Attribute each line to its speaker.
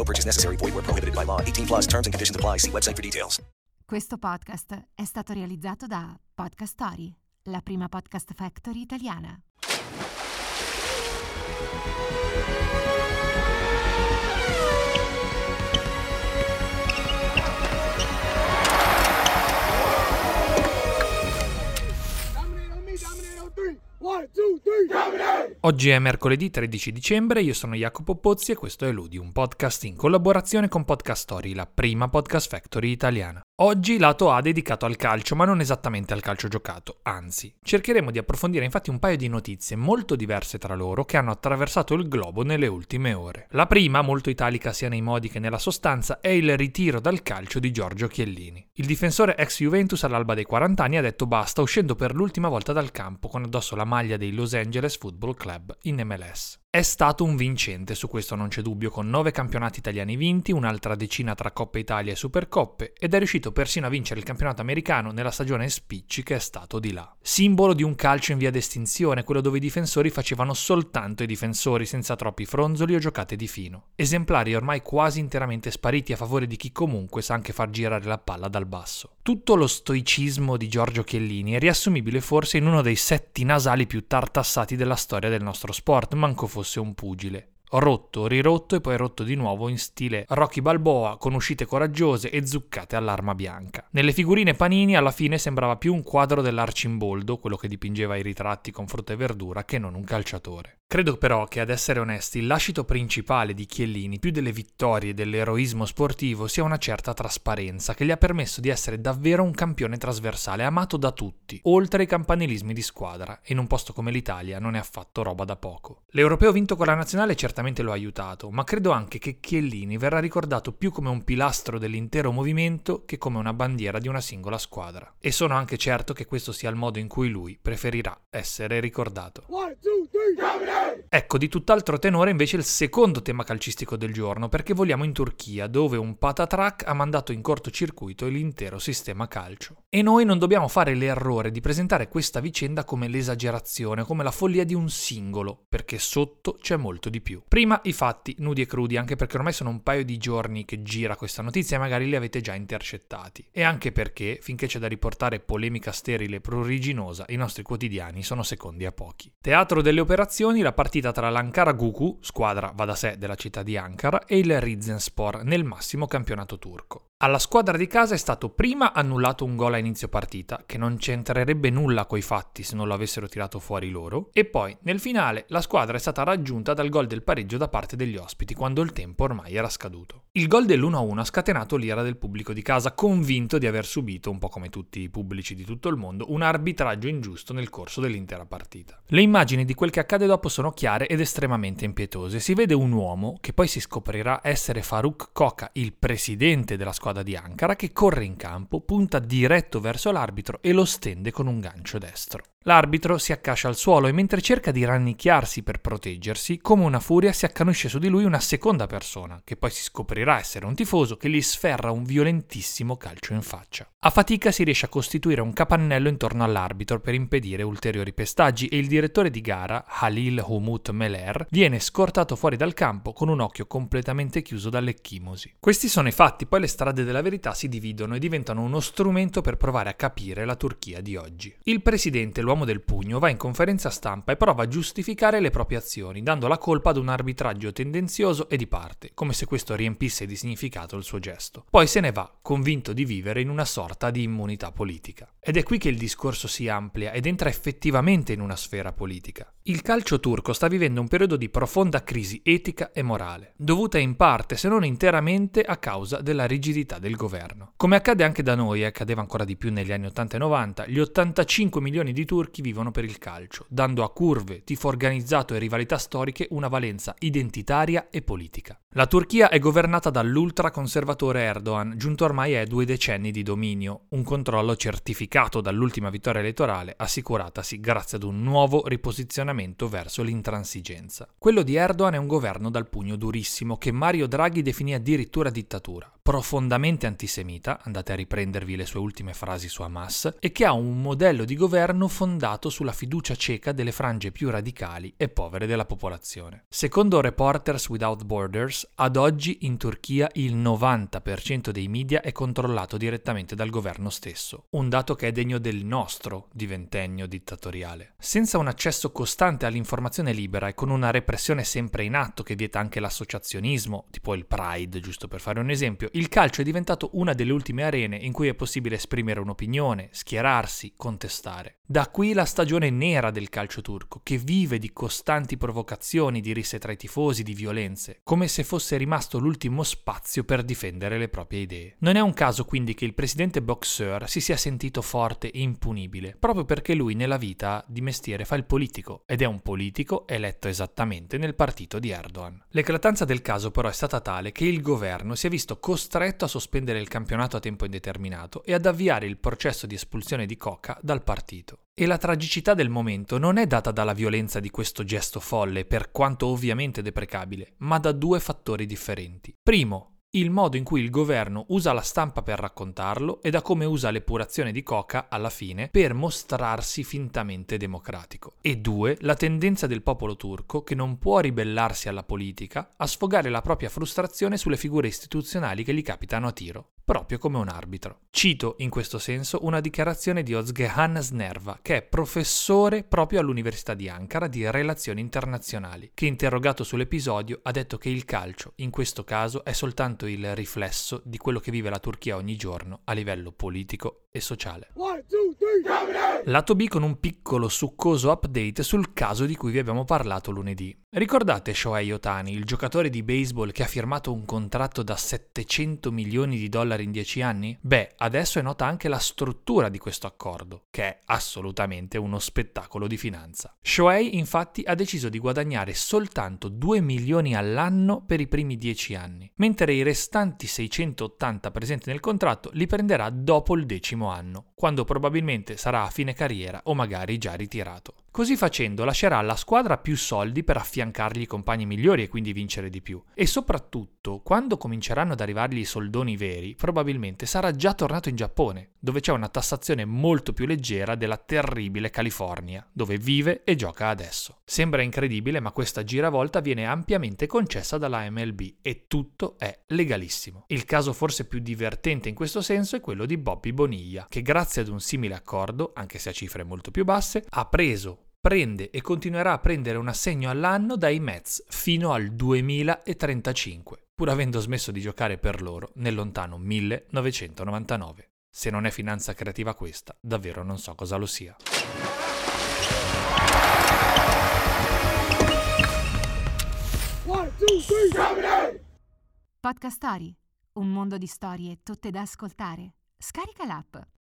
Speaker 1: No purchase necessary. Void where prohibited by law. 18 plus terms and conditions apply. See website for details.
Speaker 2: Questo podcast è stato realizzato da Podcast Story, la prima podcast factory italiana.
Speaker 3: Oggi è mercoledì 13 dicembre, io sono Jacopo Pozzi e questo è Ludi, un podcast in collaborazione con Podcast Story, la prima podcast factory italiana. Oggi lato A dedicato al calcio, ma non esattamente al calcio giocato, anzi, cercheremo di approfondire infatti un paio di notizie molto diverse tra loro che hanno attraversato il globo nelle ultime ore. La prima, molto italica sia nei modi che nella sostanza, è il ritiro dal calcio di Giorgio Chiellini. Il difensore ex Juventus all'alba dei 40 anni ha detto basta uscendo per l'ultima volta dal campo con addosso la maglia dei Los Angeles Football Club in MLS. È stato un vincente, su questo non c'è dubbio, con nove campionati italiani vinti, un'altra decina tra Coppa Italia e Supercoppe, ed è riuscito persino a vincere il campionato americano nella stagione spicci che è stato di là. Simbolo di un calcio in via d'estinzione, quello dove i difensori facevano soltanto i difensori, senza troppi fronzoli o giocate di fino. Esemplari ormai quasi interamente spariti a favore di chi comunque sa anche far girare la palla dal basso. Tutto lo stoicismo di Giorgio Chiellini è riassumibile forse in uno dei setti nasali più tartassati della storia del nostro sport, manco fosse un pugile. Rotto, rirotto e poi rotto di nuovo in stile Rocky Balboa con uscite coraggiose e zuccate all'arma bianca. Nelle figurine Panini alla fine sembrava più un quadro dell'Arcimboldo, quello che dipingeva i ritratti con frutta e verdura, che non un calciatore. Credo però che, ad essere onesti, il lascito principale di Chiellini, più delle vittorie e dell'eroismo sportivo, sia una certa trasparenza che gli ha permesso di essere davvero un campione trasversale, amato da tutti, oltre ai campanilismi di squadra, e in un posto come l'Italia non è affatto roba da poco. L'europeo vinto con la nazionale certamente lo ha aiutato, ma credo anche che Chiellini verrà ricordato più come un pilastro dell'intero movimento che come una bandiera di una singola squadra. E sono anche certo che questo sia il modo in cui lui preferirà essere ricordato. One, two, three, Ecco, di tutt'altro tenore invece il secondo tema calcistico del giorno, perché vogliamo in Turchia, dove un patatrack ha mandato in cortocircuito l'intero sistema calcio. E noi non dobbiamo fare l'errore di presentare questa vicenda come l'esagerazione, come la follia di un singolo, perché sotto c'è molto di più. Prima i fatti, nudi e crudi, anche perché ormai sono un paio di giorni che gira questa notizia e magari li avete già intercettati. E anche perché, finché c'è da riportare polemica sterile e pruriginosa, i nostri quotidiani sono secondi a pochi. Teatro delle operazioni, la partita tra l'Ankara Guku, squadra va da sé della città di Ankara, e il Rizenspor nel massimo campionato turco. Alla squadra di casa è stato prima annullato un gol a inizio partita, che non c'entrerebbe nulla coi fatti se non lo avessero tirato fuori loro, e poi nel finale la squadra è stata raggiunta dal gol del pareggio da parte degli ospiti, quando il tempo ormai era scaduto. Il gol dell'1-1 ha scatenato l'ira del pubblico di casa, convinto di aver subito, un po' come tutti i pubblici di tutto il mondo, un arbitraggio ingiusto nel corso dell'intera partita. Le immagini di quel che accade dopo sono chiare ed estremamente impietose. Si vede un uomo, che poi si scoprirà essere Faruk Koka, il presidente della squadra di Ankara, che corre in campo, punta diretto verso l'arbitro e lo stende con un gancio destro. L'arbitro si accascia al suolo e mentre cerca di rannicchiarsi per proteggersi, come una furia si accanisce su di lui una seconda persona, che poi si scoprirà essere un tifoso che gli sferra un violentissimo calcio in faccia. A fatica si riesce a costituire un capannello intorno all'arbitro per impedire ulteriori pestaggi e il direttore di gara, Halil Humut Meler, viene scortato fuori dal campo con un occhio completamente chiuso dall'ecchimosi. Questi sono i fatti, poi le strade della verità si dividono e diventano uno strumento per provare a capire la Turchia di oggi. Il presidente lo l'uomo del pugno va in conferenza stampa e prova a giustificare le proprie azioni, dando la colpa ad un arbitraggio tendenzioso e di parte, come se questo riempisse di significato il suo gesto. Poi se ne va, convinto di vivere in una sorta di immunità politica. Ed è qui che il discorso si amplia ed entra effettivamente in una sfera politica. Il calcio turco sta vivendo un periodo di profonda crisi etica e morale, dovuta in parte, se non interamente, a causa della rigidità del governo. Come accade anche da noi e accadeva ancora di più negli anni 80 e 90, gli 85 milioni di turchi vivono per il calcio, dando a curve, tifo organizzato e rivalità storiche una valenza identitaria e politica. La Turchia è governata dall'ultraconservatore Erdogan, giunto ormai a due decenni di dominio, un controllo certificato dall'ultima vittoria elettorale assicuratasi grazie ad un nuovo riposizionamento verso l'intransigenza. Quello di Erdogan è un governo dal pugno durissimo che Mario Draghi definì addirittura dittatura, profondamente antisemita, andate a riprendervi le sue ultime frasi su Hamas, e che ha un modello di governo fondato sulla fiducia cieca delle frange più radicali e povere della popolazione. Secondo Reporters Without Borders, ad oggi in Turchia il 90% dei media è controllato direttamente dal governo stesso, un dato che è degno del nostro diventennio dittatoriale. Senza un accesso costante all'informazione libera e con una repressione sempre in atto che vieta anche l'associazionismo, tipo il Pride, giusto per fare un esempio, il calcio è diventato una delle ultime arene in cui è possibile esprimere un'opinione, schierarsi, contestare. Da qui la stagione nera del calcio turco, che vive di costanti provocazioni, di risse tra i tifosi, di violenze, come se fosse rimasto l'ultimo spazio per difendere le proprie idee. Non è un caso quindi che il presidente Boxer si sia sentito forte e impunibile, proprio perché lui nella vita di mestiere fa il politico, ed è un politico eletto esattamente nel partito di Erdogan. L'eclatanza del caso però è stata tale che il governo si è visto costretto a sospendere il campionato a tempo indeterminato e ad avviare il processo di espulsione di Coca dal partito. E la tragicità del momento non è data dalla violenza di questo gesto folle, per quanto ovviamente deprecabile, ma da due fattori differenti. Primo, il modo in cui il governo usa la stampa per raccontarlo e da come usa l'epurazione di coca alla fine per mostrarsi fintamente democratico. E due, la tendenza del popolo turco, che non può ribellarsi alla politica, a sfogare la propria frustrazione sulle figure istituzionali che gli capitano a tiro proprio come un arbitro. Cito in questo senso una dichiarazione di Ozgehan Snerva, che è professore proprio all'Università di Ankara di relazioni internazionali, che interrogato sull'episodio ha detto che il calcio, in questo caso, è soltanto il riflesso di quello che vive la Turchia ogni giorno a livello politico e sociale. Lato B con un piccolo succoso update sul caso di cui vi abbiamo parlato lunedì. Ricordate Shohei Otani, il giocatore di baseball che ha firmato un contratto da 700 milioni di dollari in 10 anni? Beh, adesso è nota anche la struttura di questo accordo, che è assolutamente uno spettacolo di finanza. Shohei infatti ha deciso di guadagnare soltanto 2 milioni all'anno per i primi 10 anni, mentre i restanti 680 presenti nel contratto li prenderà dopo il decimo anno, quando probabilmente sarà a fine carriera o magari già ritirato. Così facendo lascerà alla squadra più soldi per affiancargli i compagni migliori e quindi vincere di più. E soprattutto, quando cominceranno ad arrivargli i soldoni veri, probabilmente sarà già tornato in Giappone, dove c'è una tassazione molto più leggera della terribile California, dove vive e gioca adesso. Sembra incredibile, ma questa giravolta viene ampiamente concessa dalla MLB e tutto è legalissimo. Il caso forse più divertente in questo senso è quello di Bobby Boniglia, che grazie ad un simile accordo, anche se a cifre molto più basse, ha preso prende e continuerà a prendere un assegno all'anno dai Mets fino al 2035, pur avendo smesso di giocare per loro nel lontano 1999. Se non è finanza creativa questa, davvero non so cosa lo sia.
Speaker 2: Podcast Story, un mondo di storie tutte da ascoltare. Scarica l'app.